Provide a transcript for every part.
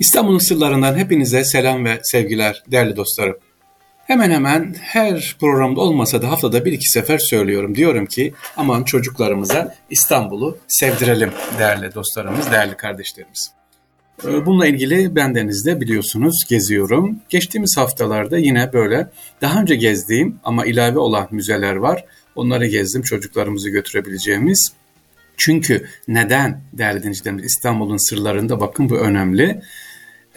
İstanbul'un sırlarından hepinize selam ve sevgiler değerli dostlarım. Hemen hemen her programda olmasa da haftada bir iki sefer söylüyorum. Diyorum ki aman çocuklarımıza İstanbul'u sevdirelim değerli dostlarımız, değerli kardeşlerimiz. Ee, bununla ilgili bendenizde biliyorsunuz geziyorum. Geçtiğimiz haftalarda yine böyle daha önce gezdiğim ama ilave olan müzeler var. Onları gezdim çocuklarımızı götürebileceğimiz. Çünkü neden değerli dinleyicilerimiz İstanbul'un sırlarında bakın bu önemli.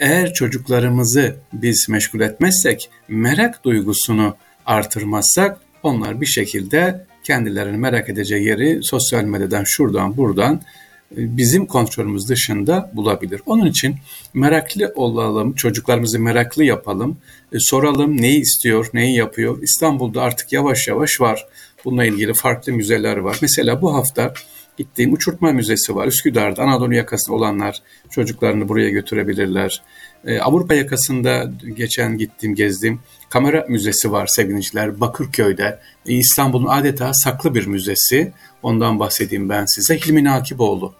Eğer çocuklarımızı biz meşgul etmezsek, merak duygusunu artırmazsak onlar bir şekilde kendilerini merak edeceği yeri sosyal medyadan şuradan buradan e, bizim kontrolümüz dışında bulabilir. Onun için meraklı olalım, çocuklarımızı meraklı yapalım, e, soralım neyi istiyor, neyi yapıyor. İstanbul'da artık yavaş yavaş var. Bununla ilgili farklı müzeler var. Mesela bu hafta gittiğim uçurtma müzesi var. Üsküdar'da Anadolu yakasında olanlar çocuklarını buraya götürebilirler. Ee, Avrupa yakasında geçen gittiğim gezdiğim kamera müzesi var sevgiliciler Bakırköy'de. Ee, İstanbul'un adeta saklı bir müzesi. Ondan bahsedeyim ben size. Hilmi Nakiboğlu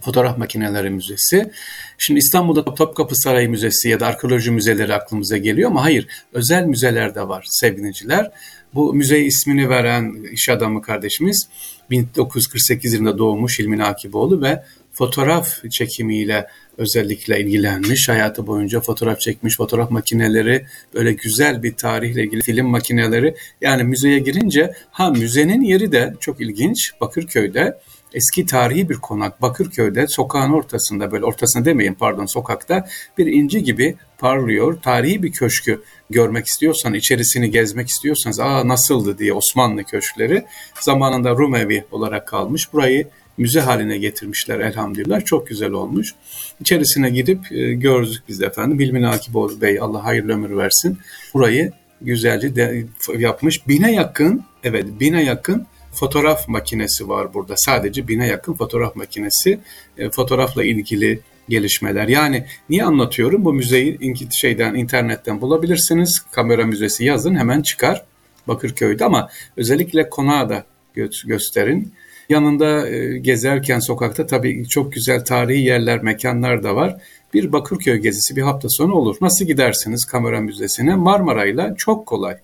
Fotoğraf Makineleri Müzesi. Şimdi İstanbul'da Topkapı Sarayı Müzesi ya da arkeoloji müzeleri aklımıza geliyor ama hayır özel müzeler de var sevgiliciler. Bu müzeye ismini veren iş adamı kardeşimiz 1948 yılında doğmuş İlmin Akiboğlu ve fotoğraf çekimiyle özellikle ilgilenmiş. Hayatı boyunca fotoğraf çekmiş, fotoğraf makineleri, böyle güzel bir tarihle ilgili film makineleri. Yani müzeye girince ha müzenin yeri de çok ilginç Bakırköy'de eski tarihi bir konak Bakırköy'de sokağın ortasında böyle ortasında demeyin pardon sokakta bir inci gibi parlıyor. Tarihi bir köşkü görmek istiyorsan, içerisini gezmek istiyorsanız aa nasıldı diye Osmanlı köşkleri zamanında Rumevi olarak kalmış. Burayı müze haline getirmişler elhamdülillah. Çok güzel olmuş. İçerisine gidip e, gördük biz de efendim. Hilmi Nakiboğlu Bey Allah hayırlı ömür versin. Burayı güzelce de, yapmış. Bine yakın, evet bine yakın fotoğraf makinesi var burada. Sadece bine yakın fotoğraf makinesi. E, fotoğrafla ilgili gelişmeler. Yani niye anlatıyorum? Bu müzeyi şeyden internetten bulabilirsiniz. Kamera müzesi yazın hemen çıkar Bakırköy'de ama özellikle konağı da gö- gösterin. Yanında e, gezerken sokakta tabii çok güzel tarihi yerler, mekanlar da var. Bir Bakırköy gezisi bir hafta sonu olur. Nasıl gidersiniz kamera müzesine? Marmaray'la çok kolay.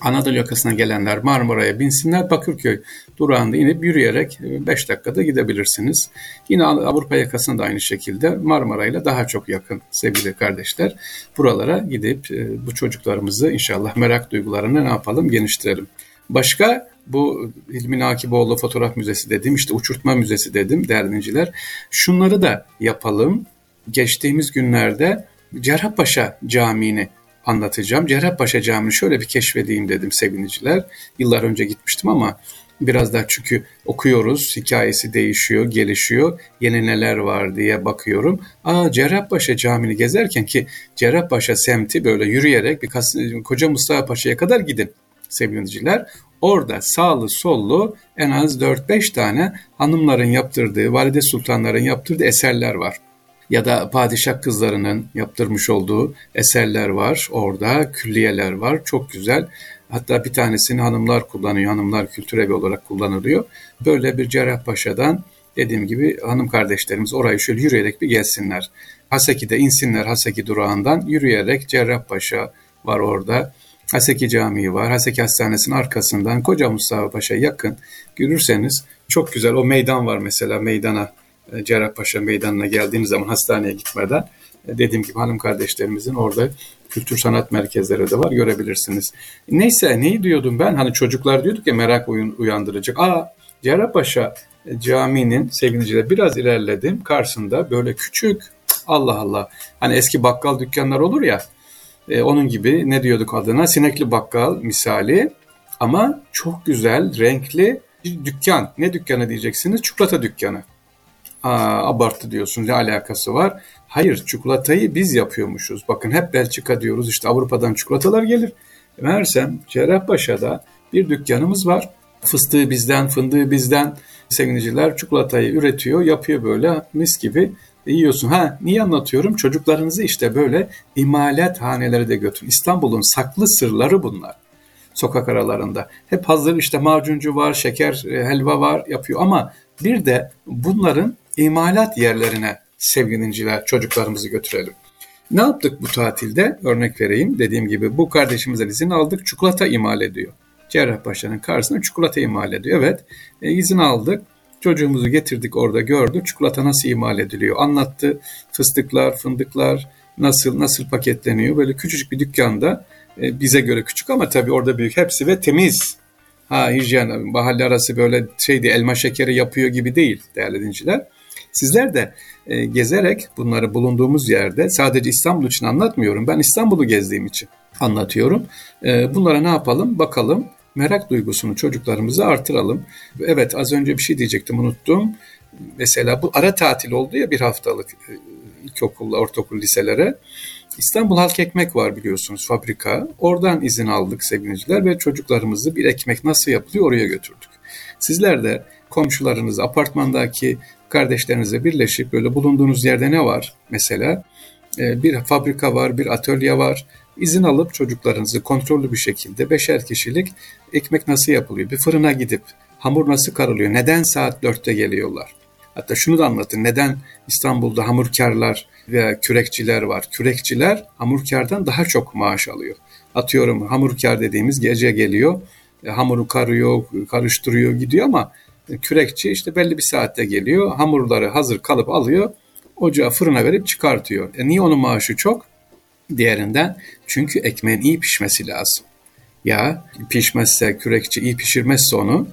Anadolu yakasına gelenler Marmara'ya binsinler Bakırköy durağında inip yürüyerek 5 e, dakikada gidebilirsiniz. Yine Avrupa yakasında aynı şekilde Marmara ile daha çok yakın sevgili kardeşler. Buralara gidip e, bu çocuklarımızı inşallah merak duygularını ne yapalım geniştirelim. Başka bu İlmi Nakiboğlu Fotoğraf Müzesi dedim, işte Uçurtma Müzesi dedim değerli Şunları da yapalım. Geçtiğimiz günlerde Cerrahpaşa Camii'ni anlatacağım. Cerrahpaşa Camii'ni şöyle bir keşfedeyim dedim seviniciler. Yıllar önce gitmiştim ama biraz daha çünkü okuyoruz, hikayesi değişiyor, gelişiyor, yeni neler var diye bakıyorum. Aa Cerrahpaşa Camii'ni gezerken ki Cerrahpaşa semti böyle yürüyerek bir Koca Mustafa Paşa'ya kadar gidin sevgiliciler. Orada sağlı sollu en az 4-5 tane hanımların yaptırdığı, valide sultanların yaptırdığı eserler var ya da padişah kızlarının yaptırmış olduğu eserler var orada, külliyeler var. Çok güzel. Hatta bir tanesini hanımlar kullanıyor, hanımlar kültür evi olarak kullanılıyor. Böyle bir Cerrahpaşa'dan dediğim gibi hanım kardeşlerimiz orayı şöyle yürüyerek bir gelsinler. Haseki'de insinler Haseki durağından yürüyerek Cerrahpaşa var orada. Haseki Camii var. Haseki Hastanesi'nin arkasından Koca Mustafa Paşa yakın görürseniz çok güzel o meydan var mesela meydana Cerrahpaşa Meydanı'na geldiğiniz zaman hastaneye gitmeden e, dediğim gibi hanım kardeşlerimizin orada kültür sanat merkezleri de var görebilirsiniz. Neyse neyi diyordum ben? Hani çocuklar diyorduk ya merak uyandıracak. Aa Cerrahpaşa Camii'nin sevgiliciyle biraz ilerledim. Karşısında böyle küçük Allah Allah hani eski bakkal dükkanlar olur ya e, onun gibi ne diyorduk adına sinekli bakkal misali ama çok güzel renkli bir dükkan. Ne dükkanı diyeceksiniz? Çikolata dükkanı. Aa, abarttı diyorsun ne alakası var? Hayır çikolatayı biz yapıyormuşuz. Bakın hep Belçika diyoruz işte Avrupa'dan çikolatalar gelir. Meğersem Cerrahpaşa'da bir dükkanımız var. Fıstığı bizden, fındığı bizden. Sevgiliciler çikolatayı üretiyor, yapıyor böyle mis gibi yiyorsun. Ha niye anlatıyorum? Çocuklarınızı işte böyle imalat haneleri de götürün. İstanbul'un saklı sırları bunlar. Sokak aralarında. Hep hazır işte macuncu var, şeker, e, helva var yapıyor ama bir de bunların imalat yerlerine sevgili dinciler çocuklarımızı götürelim. Ne yaptık bu tatilde? Örnek vereyim. Dediğim gibi bu kardeşimizden izin aldık. Çikolata imal ediyor. Cerrahpaşa'nın karşısına çikolata imal ediyor. Evet e, izin aldık. Çocuğumuzu getirdik orada gördük. Çikolata nasıl imal ediliyor anlattı. Fıstıklar, fındıklar nasıl nasıl paketleniyor. Böyle küçücük bir dükkanda e, bize göre küçük ama tabii orada büyük hepsi ve temiz. Ha hijyen, mahalle arası böyle şeydi elma şekeri yapıyor gibi değil değerli dinciler. Sizler de e, gezerek bunları bulunduğumuz yerde sadece İstanbul için anlatmıyorum. Ben İstanbul'u gezdiğim için anlatıyorum. E, bunlara ne yapalım? Bakalım merak duygusunu çocuklarımıza artıralım. Evet az önce bir şey diyecektim unuttum. Mesela bu ara tatil oldu ya bir haftalık e, ilkokulla ortaokul liselere. İstanbul Halk Ekmek var biliyorsunuz fabrika. Oradan izin aldık sevgiliciler ve çocuklarımızı bir ekmek nasıl yapılıyor oraya götürdük. Sizler de komşularınız, apartmandaki kardeşlerinize birleşip böyle bulunduğunuz yerde ne var mesela? E, bir fabrika var, bir atölye var. İzin alıp çocuklarınızı kontrollü bir şekilde beşer kişilik ekmek nasıl yapılıyor? Bir fırına gidip hamur nasıl karılıyor? Neden saat dörtte geliyorlar? Hatta şunu da anlatın. Neden İstanbul'da hamurkarlar veya kürekçiler var? Kürekçiler hamurkardan daha çok maaş alıyor. Atıyorum hamurkar dediğimiz gece geliyor, e, hamuru karıyor, karıştırıyor, gidiyor ama kürekçi işte belli bir saatte geliyor, hamurları hazır kalıp alıyor, ocağa fırına verip çıkartıyor. E niye onun maaşı çok? Diğerinden çünkü ekmeğin iyi pişmesi lazım. Ya pişmezse, kürekçi iyi pişirmezse onu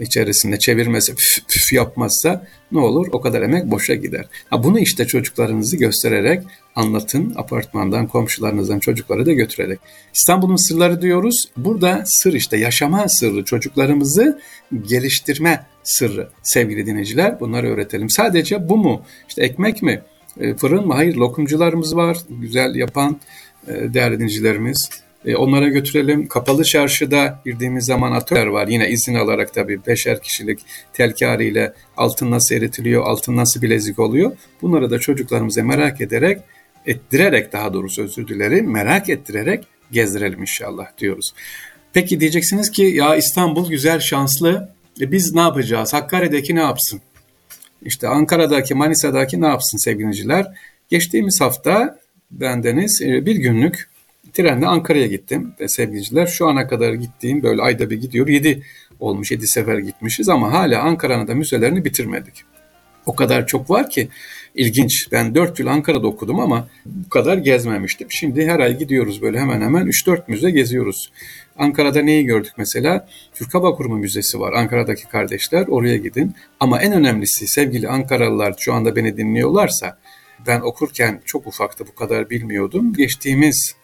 içerisinde çevirmesi, püf, püf yapmazsa ne olur? O kadar emek boşa gider. Ha, bunu işte çocuklarınızı göstererek anlatın. Apartmandan, komşularınızdan çocukları da götürerek. İstanbul'un sırları diyoruz. Burada sır işte yaşama sırrı. Çocuklarımızı geliştirme sırrı sevgili dinleyiciler. Bunları öğretelim. Sadece bu mu? İşte ekmek mi? E, fırın mı? Hayır lokumcularımız var. Güzel yapan e, değerli dinleyicilerimiz. E, onlara götürelim. Kapalı çarşıda girdiğimiz zaman atölyeler var. Yine izin alarak tabii beşer kişilik telkari ile altın nasıl eritiliyor, altın nasıl bilezik oluyor. Bunları da çocuklarımıza merak ederek, ettirerek daha doğrusu özür dilerim, merak ettirerek gezdirelim inşallah diyoruz. Peki diyeceksiniz ki ya İstanbul güzel şanslı. E biz ne yapacağız? Hakkari'deki ne yapsın? İşte Ankara'daki, Manisa'daki ne yapsın sevgiliciler? Geçtiğimiz hafta bendeniz e, bir günlük trenle Ankara'ya gittim sevgiliciler şu ana kadar gittiğim böyle ayda bir gidiyor. Yedi olmuş, yedi sefer gitmişiz ama hala Ankara'nın da müzelerini bitirmedik. O kadar çok var ki ilginç. Ben dört yıl Ankara'da okudum ama bu kadar gezmemiştim. Şimdi her ay gidiyoruz böyle hemen hemen 3-4 müze geziyoruz. Ankara'da neyi gördük mesela? Türk Hava Kurumu Müzesi var. Ankara'daki kardeşler oraya gidin. Ama en önemlisi sevgili Ankaralılar şu anda beni dinliyorlarsa ben okurken çok ufaktı bu kadar bilmiyordum. Geçtiğimiz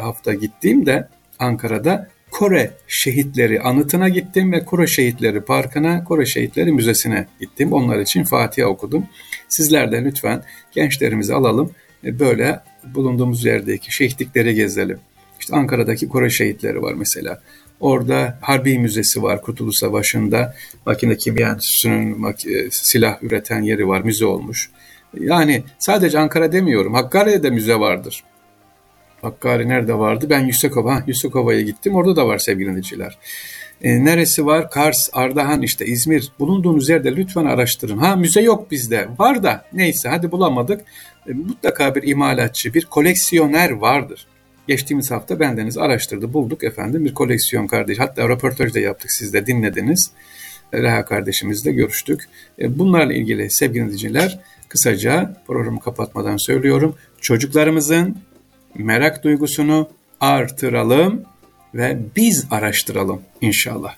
hafta gittiğimde Ankara'da Kore Şehitleri Anıtı'na gittim ve Kore Şehitleri Parkı'na, Kore Şehitleri Müzesi'ne gittim. Onlar için Fatiha okudum. Sizler de lütfen gençlerimizi alalım. E, böyle bulunduğumuz yerdeki şehitlikleri gezelim. İşte Ankara'daki Kore Şehitleri var mesela. Orada Harbi Müzesi var Kurtuluş Savaşı'nda. Makine Kimya Enstitüsü'nün e, silah üreten yeri var, müze olmuş. Yani sadece Ankara demiyorum, Hakkari'de de müze vardır. Hakkari nerede vardı? Ben Yüksekova, Yüksekova'ya gittim. Orada da var sevgili dinleyiciler. E, neresi var? Kars, Ardahan işte İzmir. Bulunduğunuz yerde lütfen araştırın. Ha müze yok bizde. Var da neyse hadi bulamadık. E, mutlaka bir imalatçı, bir koleksiyoner vardır. Geçtiğimiz hafta bendeniz araştırdı, bulduk efendim bir koleksiyon kardeş. Hatta röportaj da yaptık, siz de dinlediniz. E, Reha kardeşimizle görüştük. E, bunlarla ilgili sevgili dinleyiciler kısaca programı kapatmadan söylüyorum. Çocuklarımızın merak duygusunu artıralım ve biz araştıralım inşallah.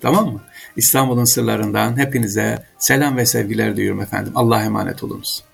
Tamam mı? İstanbul'un sırlarından hepinize selam ve sevgiler diliyorum efendim. Allah'a emanet olunuz.